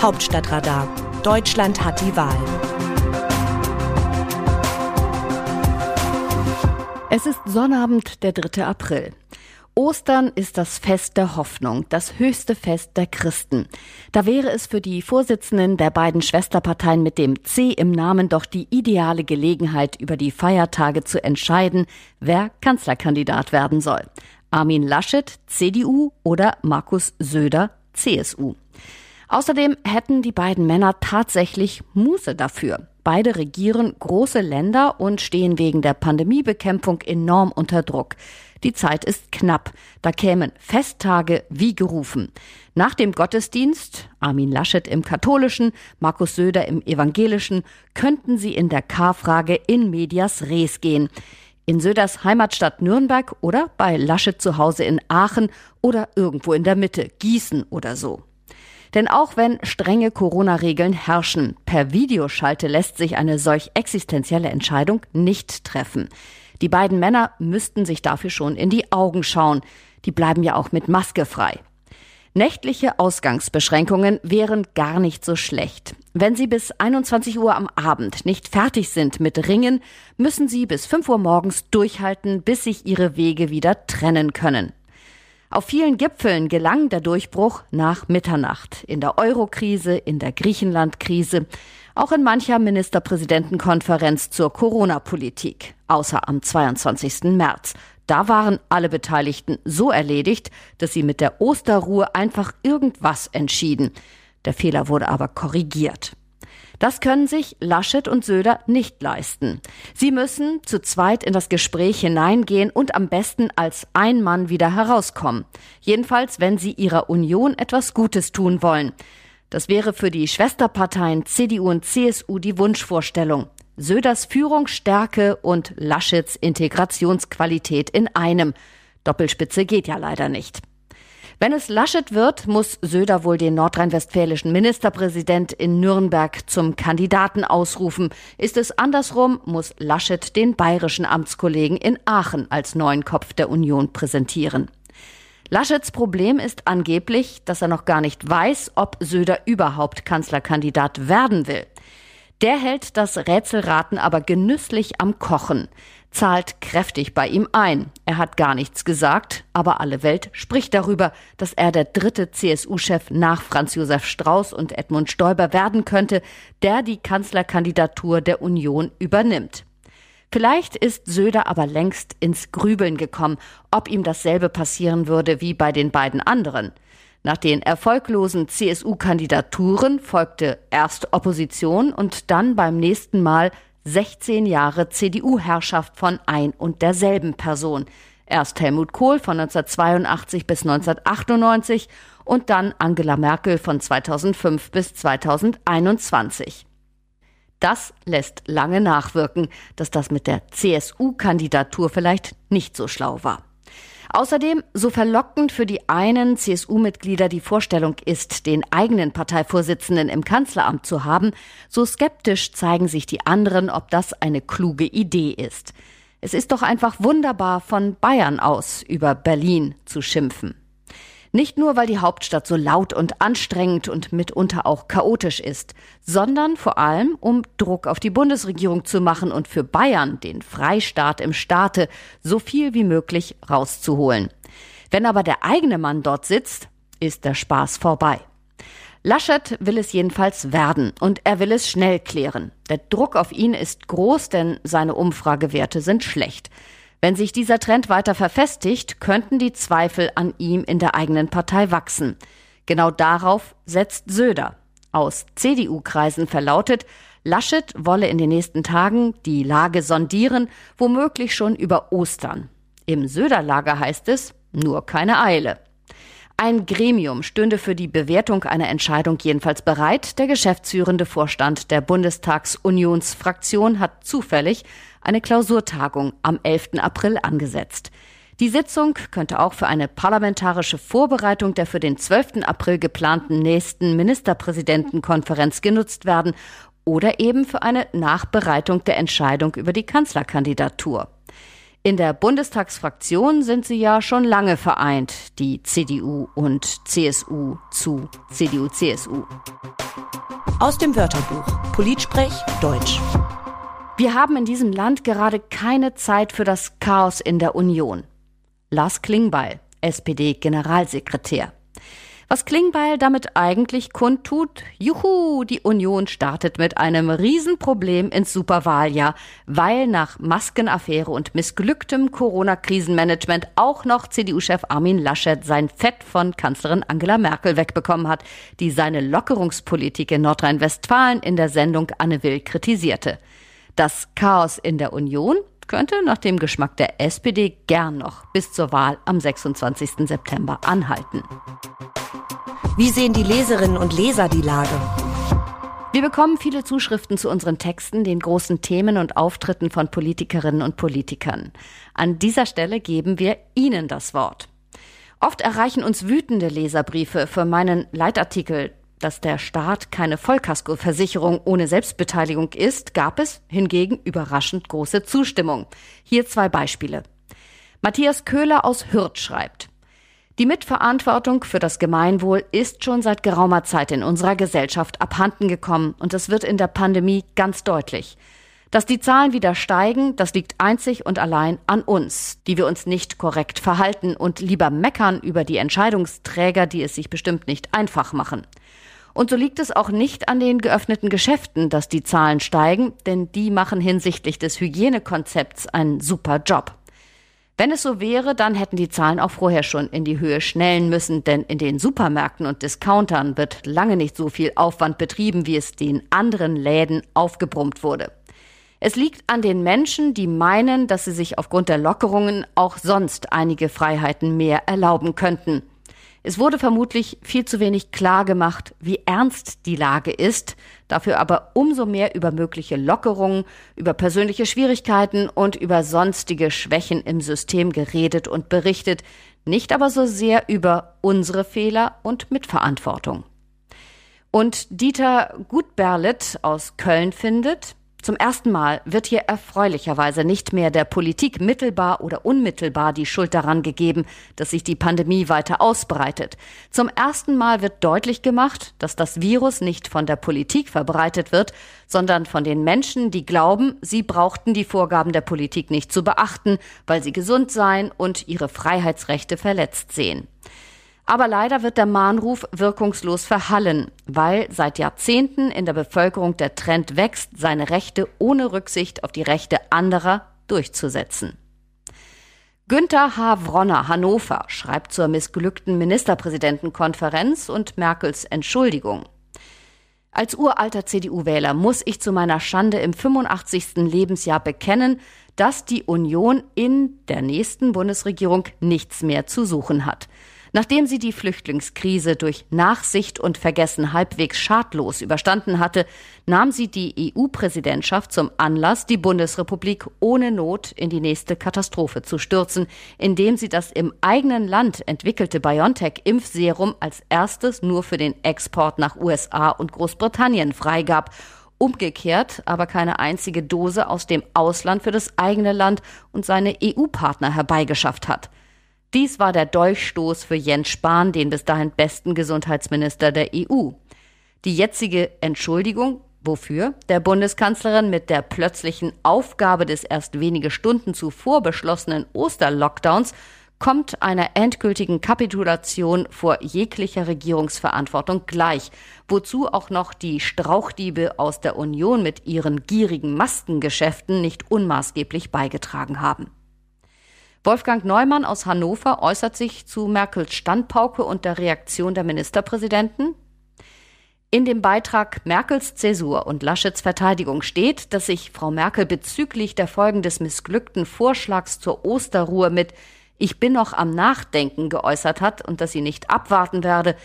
Hauptstadtradar. Deutschland hat die Wahl. Es ist Sonnabend, der 3. April. Ostern ist das Fest der Hoffnung, das höchste Fest der Christen. Da wäre es für die Vorsitzenden der beiden Schwesterparteien mit dem C im Namen doch die ideale Gelegenheit, über die Feiertage zu entscheiden, wer Kanzlerkandidat werden soll. Armin Laschet, CDU oder Markus Söder, CSU. Außerdem hätten die beiden Männer tatsächlich Muße dafür. Beide regieren große Länder und stehen wegen der Pandemiebekämpfung enorm unter Druck. Die Zeit ist knapp. Da kämen Festtage wie gerufen. Nach dem Gottesdienst, Armin Laschet im katholischen, Markus Söder im evangelischen, könnten sie in der K-Frage in medias res gehen. In Söders Heimatstadt Nürnberg oder bei Laschet zu Hause in Aachen oder irgendwo in der Mitte, Gießen oder so. Denn auch wenn strenge Corona-Regeln herrschen, per Videoschalte lässt sich eine solch existenzielle Entscheidung nicht treffen. Die beiden Männer müssten sich dafür schon in die Augen schauen. Die bleiben ja auch mit Maske frei. Nächtliche Ausgangsbeschränkungen wären gar nicht so schlecht. Wenn Sie bis 21 Uhr am Abend nicht fertig sind mit Ringen, müssen Sie bis 5 Uhr morgens durchhalten, bis sich Ihre Wege wieder trennen können. Auf vielen Gipfeln gelang der Durchbruch nach Mitternacht. In der Euro-Krise, in der Griechenland-Krise, auch in mancher Ministerpräsidentenkonferenz zur Corona-Politik, außer am 22. März. Da waren alle Beteiligten so erledigt, dass sie mit der Osterruhe einfach irgendwas entschieden. Der Fehler wurde aber korrigiert. Das können sich Laschet und Söder nicht leisten. Sie müssen zu zweit in das Gespräch hineingehen und am besten als ein Mann wieder herauskommen. Jedenfalls, wenn sie ihrer Union etwas Gutes tun wollen. Das wäre für die Schwesterparteien CDU und CSU die Wunschvorstellung. Söders Führungsstärke und Laschets Integrationsqualität in einem. Doppelspitze geht ja leider nicht. Wenn es Laschet wird, muss Söder wohl den nordrhein-westfälischen Ministerpräsident in Nürnberg zum Kandidaten ausrufen. Ist es andersrum, muss Laschet den bayerischen Amtskollegen in Aachen als neuen Kopf der Union präsentieren. Laschets Problem ist angeblich, dass er noch gar nicht weiß, ob Söder überhaupt Kanzlerkandidat werden will. Der hält das Rätselraten aber genüsslich am Kochen zahlt kräftig bei ihm ein. Er hat gar nichts gesagt, aber alle Welt spricht darüber, dass er der dritte CSU-Chef nach Franz Josef Strauß und Edmund Stoiber werden könnte, der die Kanzlerkandidatur der Union übernimmt. Vielleicht ist Söder aber längst ins Grübeln gekommen, ob ihm dasselbe passieren würde wie bei den beiden anderen. Nach den erfolglosen CSU-Kandidaturen folgte erst Opposition und dann beim nächsten Mal 16 Jahre CDU-Herrschaft von ein und derselben Person. Erst Helmut Kohl von 1982 bis 1998 und dann Angela Merkel von 2005 bis 2021. Das lässt lange nachwirken, dass das mit der CSU-Kandidatur vielleicht nicht so schlau war. Außerdem, so verlockend für die einen CSU-Mitglieder die Vorstellung ist, den eigenen Parteivorsitzenden im Kanzleramt zu haben, so skeptisch zeigen sich die anderen, ob das eine kluge Idee ist. Es ist doch einfach wunderbar, von Bayern aus über Berlin zu schimpfen. Nicht nur, weil die Hauptstadt so laut und anstrengend und mitunter auch chaotisch ist, sondern vor allem, um Druck auf die Bundesregierung zu machen und für Bayern, den Freistaat im Staate, so viel wie möglich rauszuholen. Wenn aber der eigene Mann dort sitzt, ist der Spaß vorbei. Laschet will es jedenfalls werden und er will es schnell klären. Der Druck auf ihn ist groß, denn seine Umfragewerte sind schlecht. Wenn sich dieser Trend weiter verfestigt, könnten die Zweifel an ihm in der eigenen Partei wachsen. Genau darauf setzt Söder. Aus CDU-Kreisen verlautet, Laschet wolle in den nächsten Tagen die Lage sondieren, womöglich schon über Ostern. Im Söder-Lager heißt es, nur keine Eile. Ein Gremium stünde für die Bewertung einer Entscheidung jedenfalls bereit. Der geschäftsführende Vorstand der Bundestagsunionsfraktion hat zufällig eine Klausurtagung am 11. April angesetzt. Die Sitzung könnte auch für eine parlamentarische Vorbereitung der für den 12. April geplanten nächsten Ministerpräsidentenkonferenz genutzt werden oder eben für eine Nachbereitung der Entscheidung über die Kanzlerkandidatur. In der Bundestagsfraktion sind sie ja schon lange vereint, die CDU und CSU zu CDU-CSU. Aus dem Wörterbuch Politsprech Deutsch. Wir haben in diesem Land gerade keine Zeit für das Chaos in der Union. Lars Klingbeil, SPD-Generalsekretär. Was Klingbeil damit eigentlich kundtut? Juhu, die Union startet mit einem Riesenproblem ins Superwahljahr, weil nach Maskenaffäre und missglücktem Corona-Krisenmanagement auch noch CDU-Chef Armin Laschet sein Fett von Kanzlerin Angela Merkel wegbekommen hat, die seine Lockerungspolitik in Nordrhein-Westfalen in der Sendung Anne Will kritisierte. Das Chaos in der Union könnte nach dem Geschmack der SPD gern noch bis zur Wahl am 26. September anhalten. Wie sehen die Leserinnen und Leser die Lage? Wir bekommen viele Zuschriften zu unseren Texten, den großen Themen und Auftritten von Politikerinnen und Politikern. An dieser Stelle geben wir Ihnen das Wort. Oft erreichen uns wütende Leserbriefe für meinen Leitartikel, dass der Staat keine Vollkaskoversicherung ohne Selbstbeteiligung ist, gab es hingegen überraschend große Zustimmung. Hier zwei Beispiele. Matthias Köhler aus Hürth schreibt, die Mitverantwortung für das Gemeinwohl ist schon seit geraumer Zeit in unserer Gesellschaft abhanden gekommen und es wird in der Pandemie ganz deutlich. Dass die Zahlen wieder steigen, das liegt einzig und allein an uns, die wir uns nicht korrekt verhalten und lieber meckern über die Entscheidungsträger, die es sich bestimmt nicht einfach machen. Und so liegt es auch nicht an den geöffneten Geschäften, dass die Zahlen steigen, denn die machen hinsichtlich des Hygienekonzepts einen super Job. Wenn es so wäre, dann hätten die Zahlen auch vorher schon in die Höhe schnellen müssen, denn in den Supermärkten und Discountern wird lange nicht so viel Aufwand betrieben, wie es den anderen Läden aufgebrummt wurde. Es liegt an den Menschen, die meinen, dass sie sich aufgrund der Lockerungen auch sonst einige Freiheiten mehr erlauben könnten. Es wurde vermutlich viel zu wenig klar gemacht, wie ernst die Lage ist, dafür aber umso mehr über mögliche Lockerungen, über persönliche Schwierigkeiten und über sonstige Schwächen im System geredet und berichtet, nicht aber so sehr über unsere Fehler und Mitverantwortung. Und Dieter Gutberlet aus Köln findet, zum ersten Mal wird hier erfreulicherweise nicht mehr der Politik mittelbar oder unmittelbar die Schuld daran gegeben, dass sich die Pandemie weiter ausbreitet. Zum ersten Mal wird deutlich gemacht, dass das Virus nicht von der Politik verbreitet wird, sondern von den Menschen, die glauben, sie brauchten die Vorgaben der Politik nicht zu beachten, weil sie gesund seien und ihre Freiheitsrechte verletzt sehen. Aber leider wird der Mahnruf wirkungslos verhallen, weil seit Jahrzehnten in der Bevölkerung der Trend wächst, seine Rechte ohne Rücksicht auf die Rechte anderer durchzusetzen. Günther H. Wronner, Hannover, schreibt zur missglückten Ministerpräsidentenkonferenz und Merkels Entschuldigung. Als uralter CDU-Wähler muss ich zu meiner Schande im 85. Lebensjahr bekennen, dass die Union in der nächsten Bundesregierung nichts mehr zu suchen hat. Nachdem sie die Flüchtlingskrise durch Nachsicht und Vergessen halbwegs schadlos überstanden hatte, nahm sie die EU-Präsidentschaft zum Anlass, die Bundesrepublik ohne Not in die nächste Katastrophe zu stürzen, indem sie das im eigenen Land entwickelte BioNTech-Impfserum als erstes nur für den Export nach USA und Großbritannien freigab umgekehrt aber keine einzige Dose aus dem Ausland für das eigene Land und seine EU-Partner herbeigeschafft hat. Dies war der Dolchstoß für Jens Spahn, den bis dahin besten Gesundheitsminister der EU. Die jetzige Entschuldigung, wofür der Bundeskanzlerin mit der plötzlichen Aufgabe des erst wenige Stunden zuvor beschlossenen Osterlockdowns kommt einer endgültigen Kapitulation vor jeglicher Regierungsverantwortung gleich, wozu auch noch die Strauchdiebe aus der Union mit ihren gierigen Maskengeschäften nicht unmaßgeblich beigetragen haben. Wolfgang Neumann aus Hannover äußert sich zu Merkels Standpauke und der Reaktion der Ministerpräsidenten. In dem Beitrag Merkels Zäsur und Laschets Verteidigung steht, dass sich Frau Merkel bezüglich der Folgen des missglückten Vorschlags zur Osterruhe mit Ich bin noch am Nachdenken geäußert hat und dass sie nicht abwarten werde,